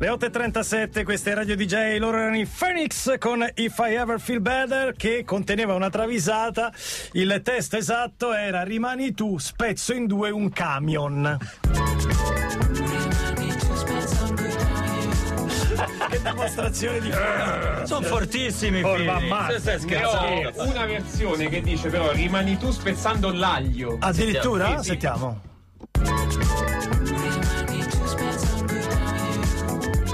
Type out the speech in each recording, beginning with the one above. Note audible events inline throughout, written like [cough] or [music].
Le 8.37, questa è Radio DJ, loro erano i Phoenix con If I Ever Feel Better che conteneva una travisata, il testo esatto era Rimani tu, spezzo in due un camion. che dimostrazione di Sono fortissimi Oh, mamma. Stai scherzando. una versione che dice però rimani tu spezzando l'aglio. Addirittura? Sentiamo.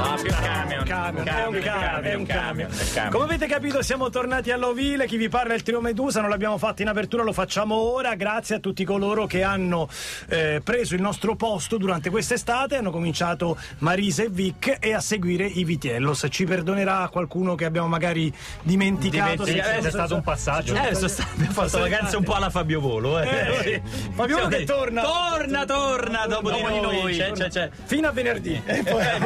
No, più camion. Camion, è un camion, è un camion. Come avete capito siamo tornati all'ovile, chi vi parla è il trio Medusa, non l'abbiamo fatto in apertura, lo facciamo ora, grazie a tutti coloro che hanno eh, preso il nostro posto durante quest'estate, hanno cominciato Marisa e Vic e a seguire i Vitiellos. Ci perdonerà qualcuno che abbiamo magari dimenticato. Dimentica- se- è stato un passaggio. Eh, sono abbiamo fatto vacanze un po' alla Fabio Volo. Eh. Eh, Fabio Volo che torna. Torna, torna dopo di Dopo di noi. noi, C'è, c'è, c'è. Fino a venerdì. E poi- [laughs]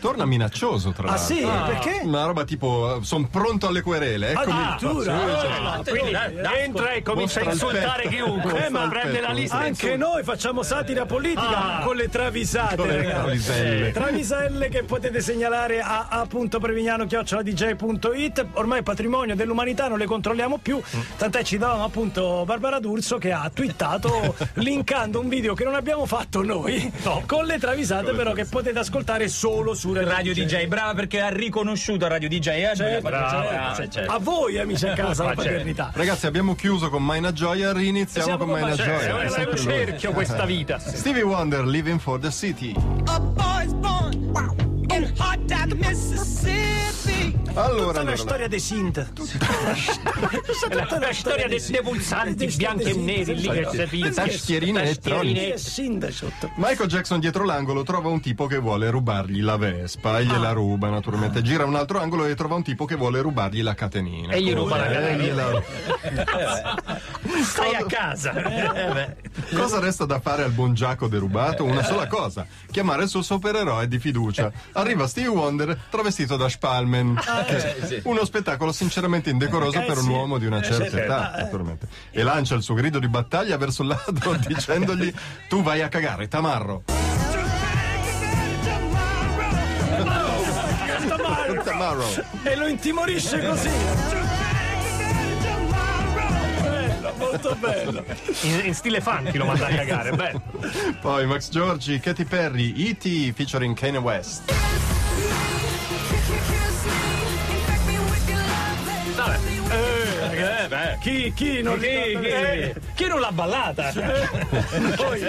Torna minaccioso, tra Ah l'altro. sì? Perché? Una roba tipo, sono pronto alle querele, eccomi. Addirittura? Sì, Ah, cioè, no, Quindi dai, dai, Entra e comincia a insultare chiunque. Eh, ma prende la lista. Anche noi facciamo satira politica con le travisate, Con le traviselle. Traviselle che potete segnalare a a.prevignano.it. Ormai patrimonio dell'umanità, non le controlliamo più. Tant'è ci davamo appunto Barbara D'Urso che ha twittato [laughs] linkando un video che non abbiamo fatto noi con le travisate, però che potete ascoltare solo su Radio DJ, brava perché ha riconosciuto Radio DJ. Eh? Certo, Brava, certo. A voi amici a casa [laughs] la certo. paternità. Ragazzi, abbiamo chiuso con Maina Gioia, riniziamo con con Maina Maina Gioia. È è un cerchio questa vita. [laughs] Stevie Wonder, Living for the City. A boy's born in hot Mississippi. Allora, Tutta una allora, storia dei synth. [laughs] Tutta La storia dei pulsanti bianchi e neri lì che si. Tastierine elettroniche. Michael Jackson dietro l'angolo trova un tipo che vuole rubargli la Vespa e Ah. gliela ruba naturalmente. Gira un altro angolo e trova un tipo che vuole rubargli la catenina. E gli ruba la Eh, catenina. [laughs] Stai a casa. [laughs] Cosa resta da fare al buon Giacomo derubato? Una sola cosa: chiamare il suo supereroe di fiducia. Arriva Stevie Wonder travestito da Spalman. Che- Uno spettacolo sinceramente indecoroso Eh, per un sì. uomo di una Eh, certa certo. età, naturalmente. E lancia il suo grido di battaglia verso il ladro [laughs] dicendogli: Tu vai a cagare, Tamarro. Tamarro. E lo intimorisce così. Bello, molto bello. In, in stile funky lo manda a cagare. Beh, Poi Max Giorgi, Katy Perry, E.T. featuring Kanye West. Chi, chi non Chi, chi- le- chi non l'ha ballata? Noi.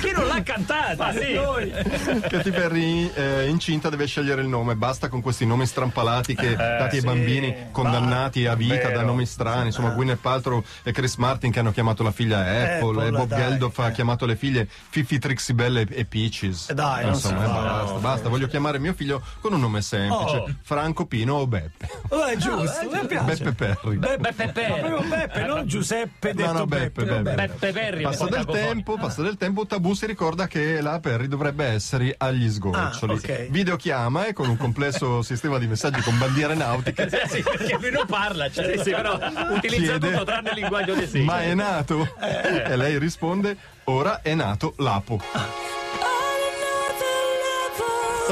Chi non l'ha cantata? Sì. Noi. Katy Perry eh, incinta deve scegliere il nome, basta con questi nomi strampalati che dati ai sì. bambini condannati a vita Vero. da nomi strani, insomma Gwyneth Paltrow e Chris Martin che hanno chiamato la figlia Apple, Apple, e Bob dai, Geldof ha eh. chiamato le figlie Fifi Trixie Belle e- Peaches. Eh, dai, non insomma, si eh, fa, basta, no. basta, voglio chiamare mio figlio con un nome semplice, Oh. Franco, Pino o Beppe. Oh, è giusto, mi piace. Beppe Perry. Beppe, Beppe Perry. Beppe, non Giuseppe detto No, no, Beppe. Beppe, Beppe. Beppe un Passa del tempo, passa del tempo, Tabù si ricorda che la Perry dovrebbe essere agli sgoccioli. Ah, ok. Videochiama e con un complesso sistema di messaggi con bandiere nautiche. Eh sì, perché lui non parla. Cioè, Sì, sì, però utilizza Chiede, tutto tranne il linguaggio dei segni. Ma è nato? E lei risponde: Ora è nato l'Apo.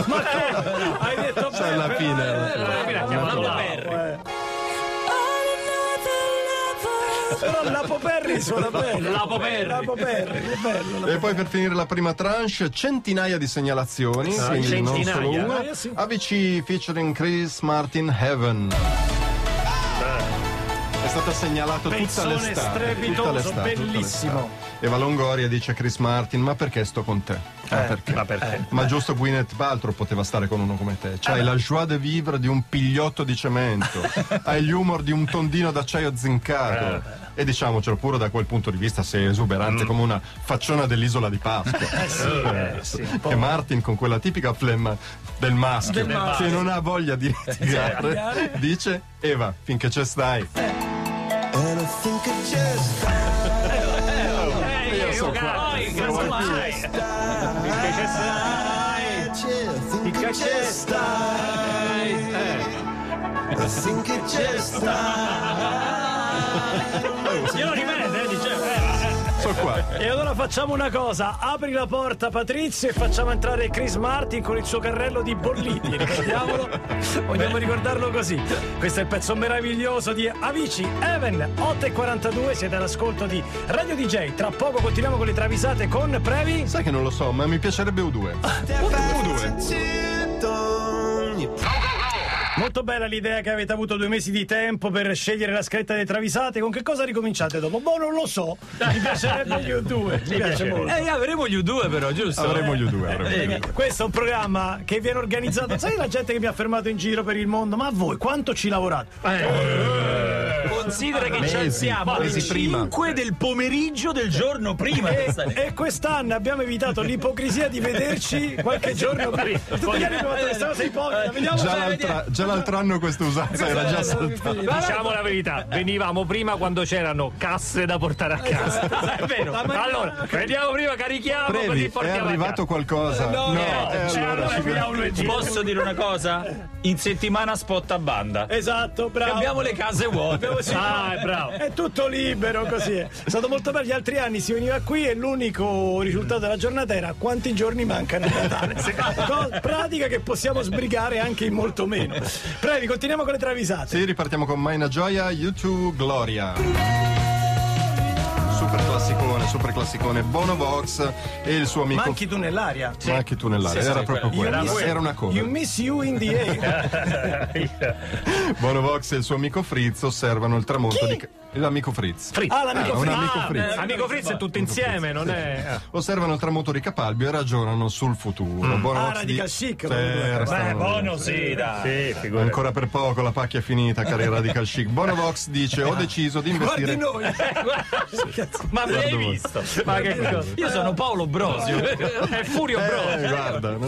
Ma? Hai detto Cioè, alla Beppe? fine. Alla fine ha chiamato Lapo Però Lapo Perry suona bello. Lapo Perry. Lapo Perry, è bello. E poi per finire la prima tranche, centinaia di segnalazioni, quindi non solo centinaia. una. Eh, sì. AVC featuring Chris Martin Heaven. È stata segnalata tutta Pezzone l'estate. strepitoso, tutta l'estate, tutta bellissimo. l'estate. Eva Longoria dice a Chris Martin: Ma perché sto con te? Ma perché? Ma perché? Ma giusto Gwyneth Paltrow poteva stare con uno come te. C'hai la joie de vivre di un pigliotto di cemento. [laughs] hai l'humor di un tondino d'acciaio zincato. E diciamocelo pure da quel punto di vista sei esuberante come una facciona dell'isola di Pasqua. [laughs] Eh sì, un po'. Che Martin con quella tipica flemma del maschio, Del maschio. che non ha voglia di [laughs] litigare, dice Eva, finché c'è stai. Ehi, so io qua. che vuoi mai? Finché ci stai. Finché ci stai. Glielo ripete, eh, dice. eh, Sono qua. E allora facciamo una cosa, apri la porta Patrizio e facciamo entrare Chris Martin con il suo carrello di bolliti, ricordiamolo, [laughs] vogliamo ricordarlo così. Questo è il pezzo meraviglioso di Amici Even 8.42, siete all'ascolto di Radio DJ, tra poco continuiamo con le travisate con Previ. Sai che non lo so, ma mi piacerebbe U2. [laughs] U2. Molto bella l'idea che avete avuto due mesi di tempo per scegliere la scaletta delle travisate, con che cosa ricominciate dopo? Boh, non lo so, mi piacerebbe gli U2, mi piace molto. Eh, avremo gli U2 però, giusto? Avremo gli U2. avremo gli Eh, U2. Questo è un programma che viene organizzato. Sai la gente che mi ha fermato in giro per il mondo? Ma voi quanto ci lavorate? Considera che ci alziamo alle mesi prima. 5 del pomeriggio del giorno prima. E, e quest'anno abbiamo evitato l'ipocrisia di vederci qualche giorno prima. Tutti gli anni abbiamo detto questa cosa è ipocrita. Vediamo Già, l'altra- già l'altro anno questa usanza era già saltata. Diciamo la verità, venivamo prima quando c'erano casse da portare a casa. [laughs] È vero. Allora, vediamo prima, carichiamo, così Previ, è portiamo a arrivato qualcosa? No, eh, Cioè, allora, allora lunedì. Posso dire una cosa? In settimana spot a banda. Esatto, bravo. Abbiamo le case vuote. Abbiamo- Ah, è bravo. È tutto libero così. È stato molto bello. Gli altri anni si veniva qui e l'unico risultato della giornata era quanti giorni mancano a Natale. Pratica che possiamo sbrigare anche in molto meno. Previ, continuiamo con le travisate. Sì, ripartiamo con Maina Gioia, YouTube Gloria. Super classicone, super classicone. Bono Vox e il suo amico. Manchi tu nell'aria. Ma anche tu nell'aria, era proprio You quello. miss- Era una You cover. miss you in the air. [laughs] Bono Vox e il suo amico Fritz osservano il tramonto di. L'amico Fritz. Ah, l'amico Ah, un Fritz. amico Ah, Fritz. Amico Fritz è tutto insieme, non è. Osservano il tramonto di Capalbio e ragionano sul futuro. Bono Ah, Vox radical di- chic, Sì, proprio. restano- sì, dai. Sì, Ancora per poco la pacchia è finita, cari radical chic. Bono Vox dice: Ho [laughs] deciso di Guardi investire. noi. [laughs] Ma Guarda voi. visto? Ma che cosa? Io sono Paolo Brosio. È Furio Bro. Eh, guarda, no.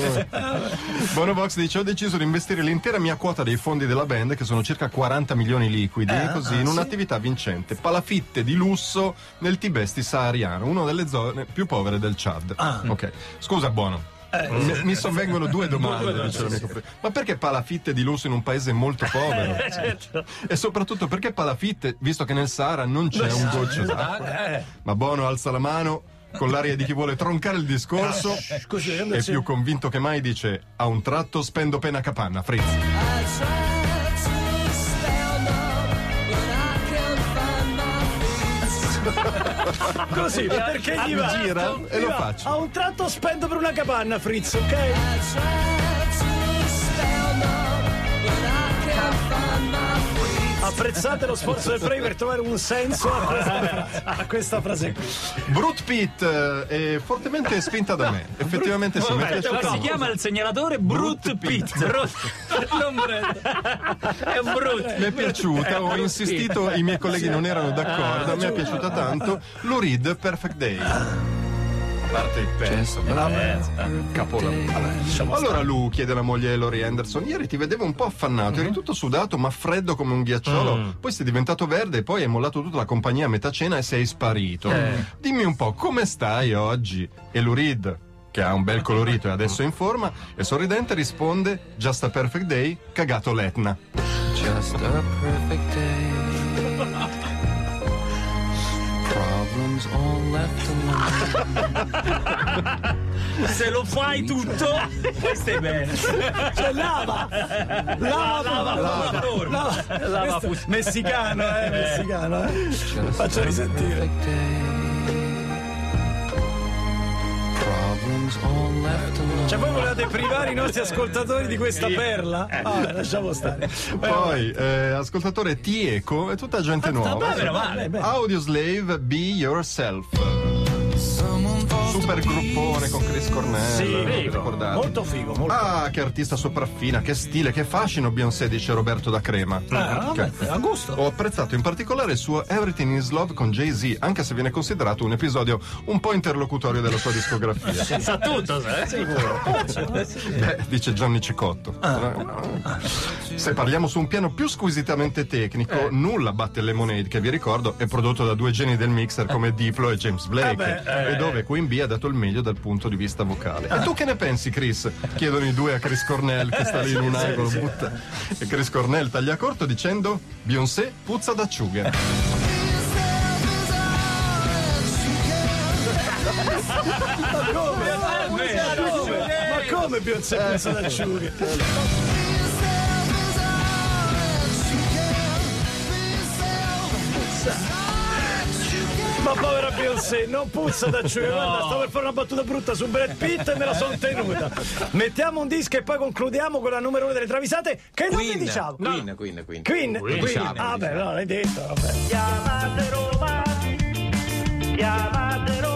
Bono Vox dice: Ho deciso di investire l'intera mia quota dei fondi della band, che sono circa 40 milioni liquidi, così in un'attività vincente. Palafitte di lusso nel Tibesti sahariano, una delle zone più povere del Chad. Ok, scusa, buono. Mi, mi sovvengono due domande, Fritz. Ma perché palafitte di lusso in un paese molto povero? [laughs] E soprattutto perché palafitte, visto che nel Sahara non c'è un goccio d'acqua? Ma Bono alza la mano con l'aria di chi vuole troncare il discorso io e più convinto che mai dice a un tratto spendo pena capanna Fritz Così, perché gli va? gira e lo faccio. A un tratto spendo per una capanna, Fritz, ok? Apprezzate lo sforzo del Prey per trovare un senso a questa, frase- a questa frase qui. Brut Pitt eh, è fortemente spinta da me effettivamente sì mi è piaciuto Si chiama il segnalatore Brut Pitt. non Brut. È un Brut. mi è piaciuta, ho insistito, i miei colleghi non erano d'accordo, me è piaciuta tanto. Lou Reed, Perfect Day. Parte il pezzo, capolavoro. Allora Lou chiede alla moglie Lori Anderson: Ieri ti vedevo un po' affannato, eri tutto sudato ma freddo come un ghiacciolo. Poi sei diventato verde e poi hai mollato tutta la compagnia a metà cena e sei sparito. Dimmi un po' come stai oggi? E Lou Reed, che ha un bel colorito e adesso è in forma, e sorridente risponde: Just a perfect day, cagato l'Etna. Just a perfect day. Problems all left alone. Se lo fai tutto, poi stai bene. C'è lava! Lava, lava, lava, lava. È Messicano, eh, messicano, eh. Faccio risentire. Cioè, voi volevate privare i nostri ascoltatori di questa perla? Ah, lasciamo stare. Poi, eh, ascoltatore Tieco è tutta gente nuova. Bene, bene. Audio Slave Be Yourself. Super gruppone con Chris Cornell. Sì, ricordate? molto figo, molto Ah, che artista sopraffina, che stile, che fascino Beyoncé, dice Roberto da Crema. Ah, Ok. vabbè, a gusto. Ho apprezzato in particolare il suo Everything is Love con Jay-Z, anche se viene considerato un episodio un po' interlocutorio della sua discografia. [laughs] Sa tutto, sai? Beh, dice Gianni Cicotto. Se parliamo su un piano più squisitamente tecnico, nulla batte Lemonade, che vi ricordo è prodotto da due geni del mixer come Diplo e James Blake, e dove Queen B ha dato il meglio dal punto di vista vocale. E tu che ne pensi, Chris? Chiedono i due a Chris Cornell, che sta lì in un angolo. Butta. E Chris Cornell taglia corto dicendo: Beyoncé puzza d'acciughe. Ma come? Ma come Beyoncé puzza d'acciughe? Eh, povera Beyoncé, non puzza d'acciughe. [laughs] Guarda, stavo per fare una battuta brutta su Brad Pitt e me la sono tenuta. Mettiamo un disco e poi concludiamo con la numero uno delle travisate. Che nome Queen, diciamo? Queen, Queen, Queen. Queen, Queen. diciamo, ah, beh, diciamo. no, l'hai detto, vabbè. Maradona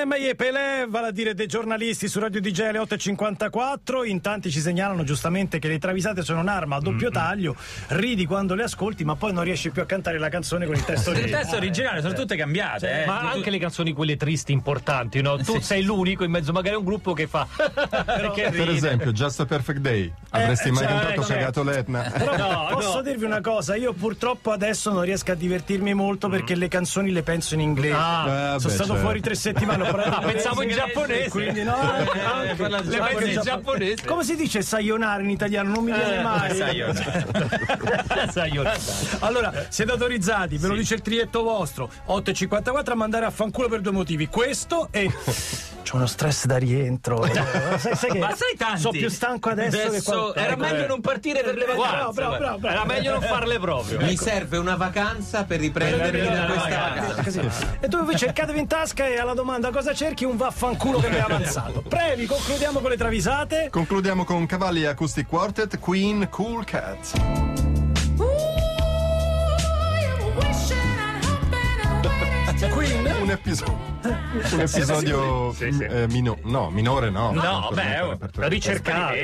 e Maie Pelé, vale a dire dei giornalisti su Radio DJ alle 8.54. In tanti ci segnalano giustamente che le travisate sono un'arma a doppio taglio. Ridi quando le ascolti, ma poi non riesci più a cantare la canzone con il testo Il originale. testo originale sono tutte cambiate, eh. Ma anche le canzoni quelle tristi importanti, no? Tu sei l'unico in mezzo magari a un gruppo che fa [laughs] che Per ride. esempio, Just a Perfect Day. Avresti mai cioè, cantato cioè. cagato l'Etna? Però [laughs] No, posso no. dirvi una cosa, io purtroppo adesso non riesco a divertirmi molto perché le canzoni le penso in inglese. Ah, Eh, sono beh, stato certo. fuori tre settimane. [laughs] pensavo in giapponese. Quindi no, [laughs] Le pensi in giapponese? Come si dice sayonara in italiano? Non mi viene mai. Sai io. [laughs] Allora, siete autorizzati, ve lo dice il trietto vostro, 8.54 a mandare a fanculo per due motivi. Questo e c'ho uno stress da rientro. [laughs] sai, sai che Ma sai tanti? Sono più stanco adesso, che Adesso quando... era Ecco, meglio eh. non partire per le vacanze. bravo, bravo, bravo. Era meglio non farle proprio. Mi serve una vacanza per riprendermi da questa vacanza. Così. E tu invece cercatevi in tasca e alla domanda cosa cerchi un vaffanculo che mi ha [laughs] avanzato. Previ, concludiamo con le travisate. Concludiamo con Cavalli Acoustic Quartet, Queen Cool Cat. Queen. Un, episodio un episodio Sì, sì. eh, mino- no, minore no. No, beh, oh, ricercato.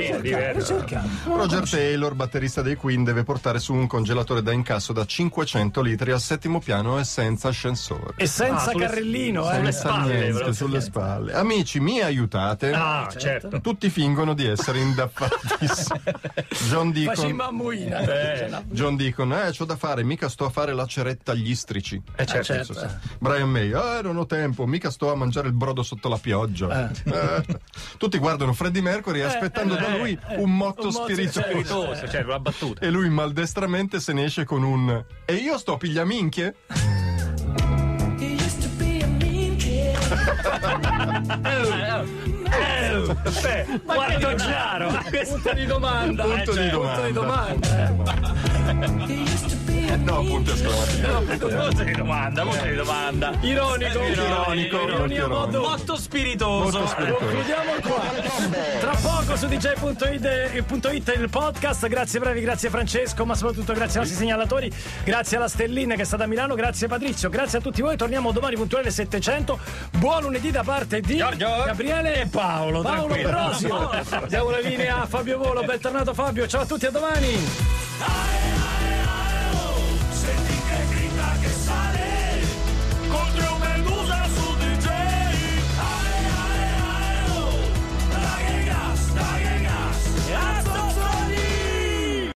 Roger Taylor, batterista dei Queen, deve portare su un congelatore da incasso da 500 litri al settimo piano e senza ascensore. E senza Ah, carrellino, eh. sulle Senza spalle, niente, sulle spalle. Amici, mi aiutate? Ah, certo. Tutti fingono di essere indaffati. [laughs] John Deacon, ammuina. John Deacon, eh, c'ho da fare, mica sto a fare la ceretta agli istrici. Eh, certo. certo. Brian May, eh, non ho tempo, mica sto a mangiare il brodo sotto la pioggia. Eh. Tutti guardano Freddie Mercury aspettando da lui un motto un motto spiritoso. Spiritoso, cioè una battuta. E lui maldestramente se ne esce con un E io sto a pigliaminchie? Beh, quarto chiaro. Punto di domanda. Punto eh, di cioè, domanda. Punto di domanda. No, punto esclamativo. Punto di domanda, punto di domanda. Ironico, Ironico, ironia modo. Molto spiritoso. Molto spiritoso. Concludiamo qua. Tra poco su DJ.it il podcast. Grazie bravi, grazie Francesco, ma soprattutto grazie ai nostri segnalatori. Grazie alla Stellina che è stata a Milano, grazie Patrizio, grazie a tutti voi. Torniamo domani puntuale alle 700. Buon lunedì da parte di Giorgio. Gabriele e Paolo. Paolo. Brosio. Diamo la linea a Fabio Volo. Bentornato Fabio. Ciao a tutti, a domani.